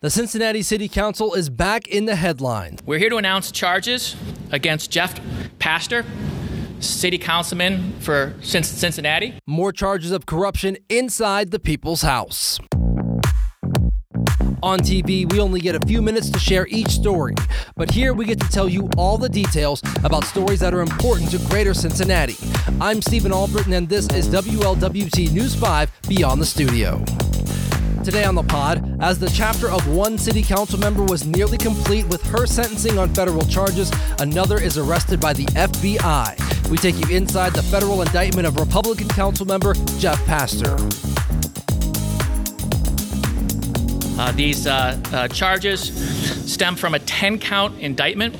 The Cincinnati City Council is back in the headlines. We're here to announce charges against Jeff Pastor, city councilman for Cincinnati. More charges of corruption inside the people's house. On TV, we only get a few minutes to share each story, but here we get to tell you all the details about stories that are important to greater Cincinnati. I'm Stephen Albritton, and this is WLWT News 5 Beyond the Studio. Today on the pod, as the chapter of one city council member was nearly complete with her sentencing on federal charges, another is arrested by the FBI. We take you inside the federal indictment of Republican council member Jeff Pastor. Uh, these uh, uh, charges stem from a 10 count indictment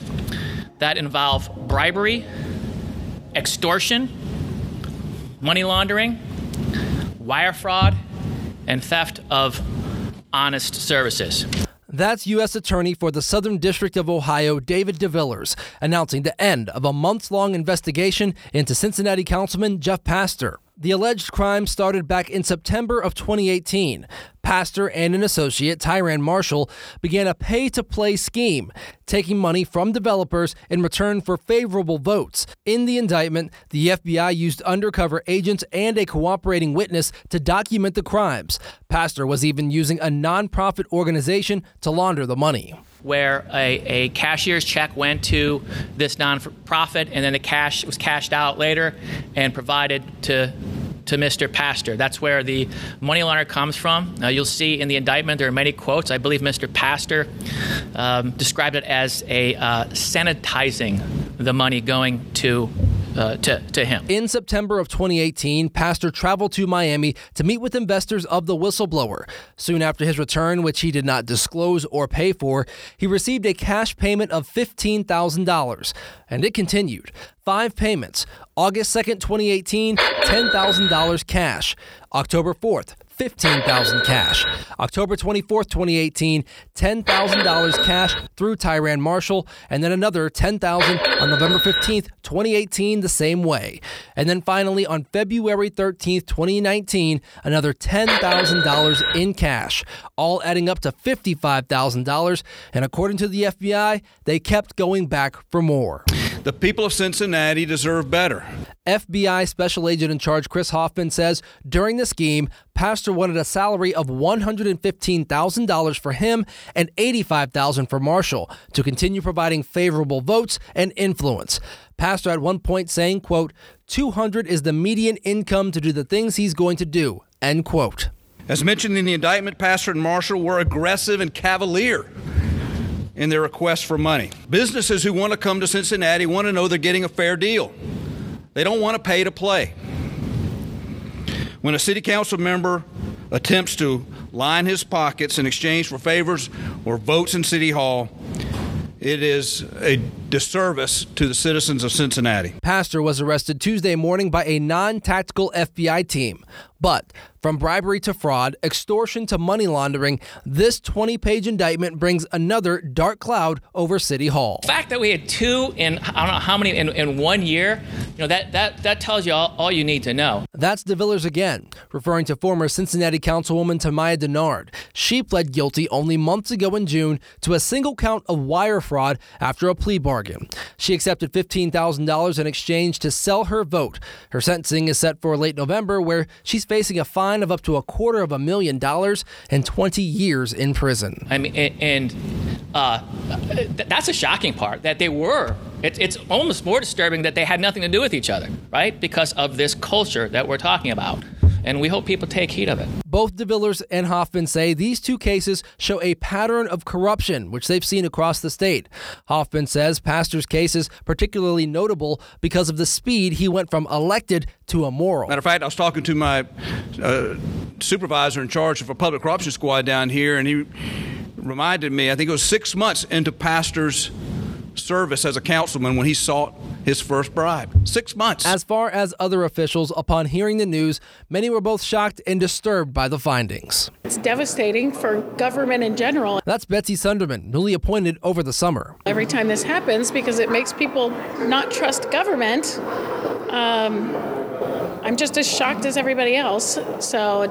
that involve bribery, extortion, money laundering, wire fraud, and theft of honest services. That's U.S. Attorney for the Southern District of Ohio, David DeVillers, announcing the end of a months long investigation into Cincinnati Councilman Jeff Pastor. The alleged crime started back in September of 2018. Pastor and an associate, Tyran Marshall, began a pay to play scheme, taking money from developers in return for favorable votes. In the indictment, the FBI used undercover agents and a cooperating witness to document the crimes. Pastor was even using a nonprofit organization to launder the money where a, a, cashier's check went to this nonprofit and then the cash was cashed out later and provided to to Mr. Pastor. That's where the money comes from. Uh, you'll see in the indictment there are many quotes. I believe Mr. Pastor um, described it as a uh, sanitizing the money going to uh, to, to him. In September of 2018, Pastor traveled to Miami to meet with investors of the whistleblower. Soon after his return, which he did not disclose or pay for, he received a cash payment of $15,000. And it continued. Five payments. August 2nd, 2018, $10,000 cash. October 4th, 15,000 cash. October 24th, 2018, $10,000 cash through Tyran Marshall, and then another 10,000 on November 15th, 2018, the same way. And then finally on February 13th, 2019, another $10,000 in cash, all adding up to $55,000. And according to the FBI, they kept going back for more. The people of Cincinnati deserve better. FBI Special Agent in Charge Chris Hoffman says during the scheme, Pastor wanted a salary of $115,000 for him and $85,000 for Marshall to continue providing favorable votes and influence. Pastor at one point saying, quote, 200 is the median income to do the things he's going to do, end quote. As mentioned in the indictment, Pastor and Marshall were aggressive and cavalier in their request for money. Businesses who want to come to Cincinnati want to know they're getting a fair deal. They don't want to pay to play. When a city council member attempts to line his pockets in exchange for favors or votes in City Hall, it is a disservice to the citizens of Cincinnati. Pastor was arrested Tuesday morning by a non tactical FBI team. But from bribery to fraud, extortion to money laundering, this 20 page indictment brings another dark cloud over City Hall. The fact that we had two in, I don't know how many, in, in one year, you know, that, that, that tells you all, all you need to know. That's DeVillers again, referring to former Cincinnati Councilwoman Tamaya Dennard. She pled guilty only months ago in June to a single count of wire fraud after a plea bargain. She accepted $15,000 in exchange to sell her vote. Her sentencing is set for late November, where she's facing a fine of up to a quarter of a million dollars and 20 years in prison. I mean, and uh, that's a shocking part that they were. It, it's almost more disturbing that they had nothing to do with each other, right? Because of this culture that we're talking about and we hope people take heed of it. Both DeVillers and Hoffman say these two cases show a pattern of corruption, which they've seen across the state. Hoffman says Pastor's case is particularly notable because of the speed he went from elected to immoral. Matter of fact, I was talking to my uh, supervisor in charge of a public corruption squad down here, and he reminded me, I think it was six months into Pastor's service as a councilman when he sought his first bribe. Six months. As far as other officials, upon hearing the news, many were both shocked and disturbed by the findings. It's devastating for government in general. That's Betsy Sundermann, newly appointed over the summer. Every time this happens, because it makes people not trust government, um, I'm just as shocked as everybody else. So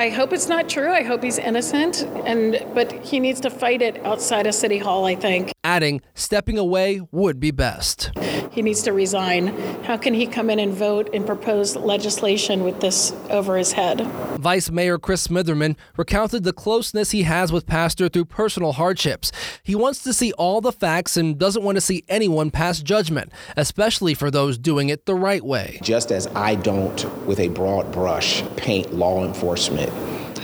I hope it's not true. I hope he's innocent, and but he needs to fight it outside of City Hall. I think. Adding, stepping away would be best. He needs to resign. How can he come in and vote and propose legislation with this over his head? Vice Mayor Chris Smitherman recounted the closeness he has with Pastor through personal hardships. He wants to see all the facts and doesn't want to see anyone pass judgment, especially for those doing it the right way. Just as I don't, with a broad brush, paint law enforcement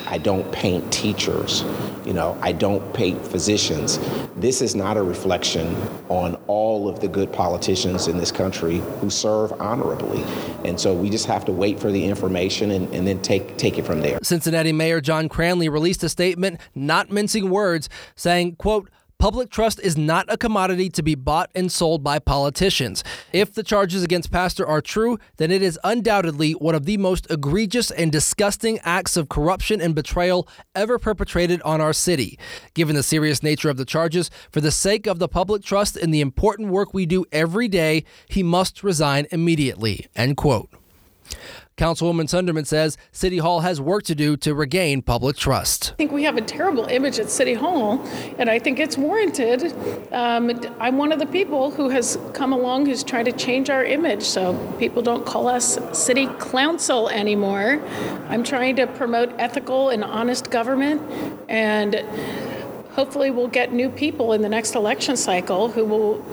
I don't paint teachers. You know, I don't paint physicians. This is not a reflection on all of the good politicians in this country who serve honorably. And so we just have to wait for the information and, and then take take it from there. Cincinnati Mayor John Cranley released a statement, not mincing words, saying, quote, Public trust is not a commodity to be bought and sold by politicians. If the charges against Pastor are true, then it is undoubtedly one of the most egregious and disgusting acts of corruption and betrayal ever perpetrated on our city. Given the serious nature of the charges, for the sake of the public trust and the important work we do every day, he must resign immediately. End quote. Councilwoman Sundermann says City Hall has work to do to regain public trust. I think we have a terrible image at City Hall, and I think it's warranted. Um, I'm one of the people who has come along who's trying to change our image so people don't call us City Council anymore. I'm trying to promote ethical and honest government, and hopefully, we'll get new people in the next election cycle who will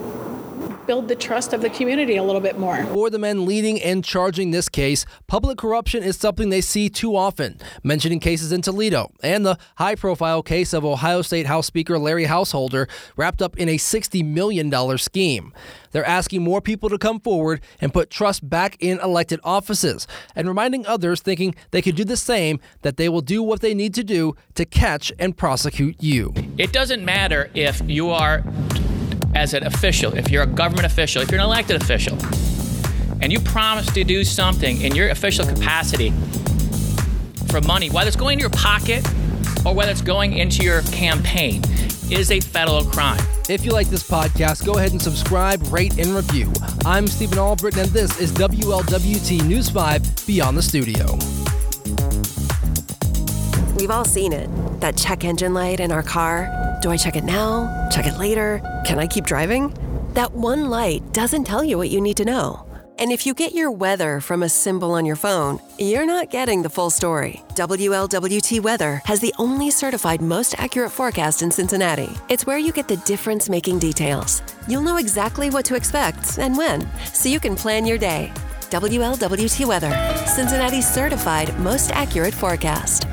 build the trust of the community a little bit more. For the men leading and charging this case, public corruption is something they see too often, mentioning cases in Toledo and the high profile case of Ohio State House Speaker Larry Householder wrapped up in a $60 million scheme. They're asking more people to come forward and put trust back in elected offices and reminding others thinking they could do the same that they will do what they need to do to catch and prosecute you. It doesn't matter if you are as an official, if you're a government official, if you're an elected official, and you promise to do something in your official capacity for money, whether it's going to your pocket or whether it's going into your campaign, is a federal crime. If you like this podcast, go ahead and subscribe, rate, and review. I'm Stephen Albritton, and this is WLWT News 5 Beyond the Studio. We've all seen it that check engine light in our car. Do I check it now? Check it later? Can I keep driving? That one light doesn't tell you what you need to know. And if you get your weather from a symbol on your phone, you're not getting the full story. WLWT Weather has the only certified most accurate forecast in Cincinnati. It's where you get the difference making details. You'll know exactly what to expect and when, so you can plan your day. WLWT Weather, Cincinnati's certified most accurate forecast.